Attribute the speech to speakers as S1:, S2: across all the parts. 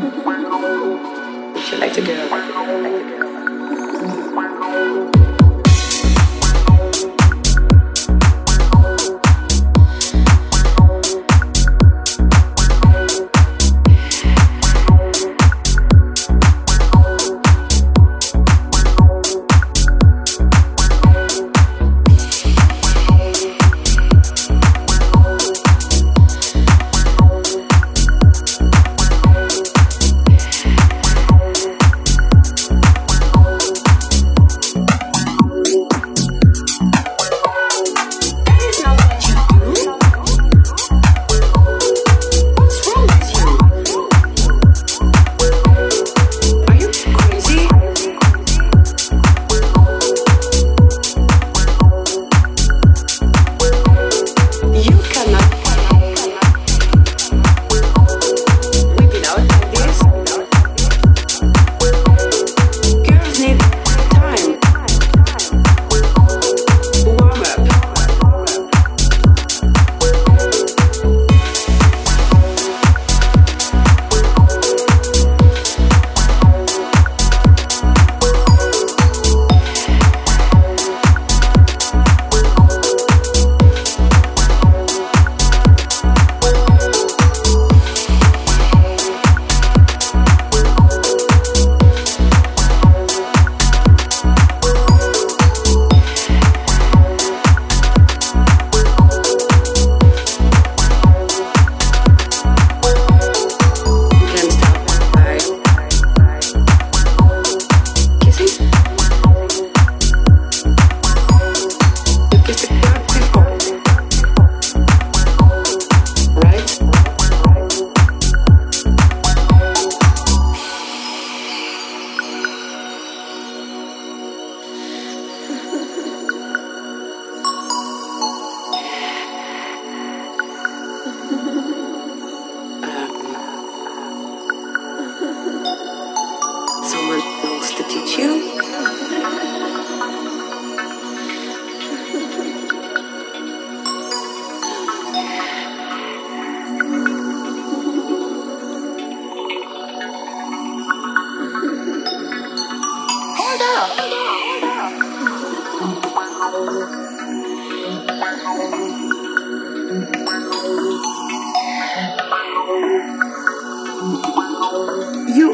S1: Would you like to go?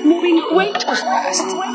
S1: moving
S2: way too fast.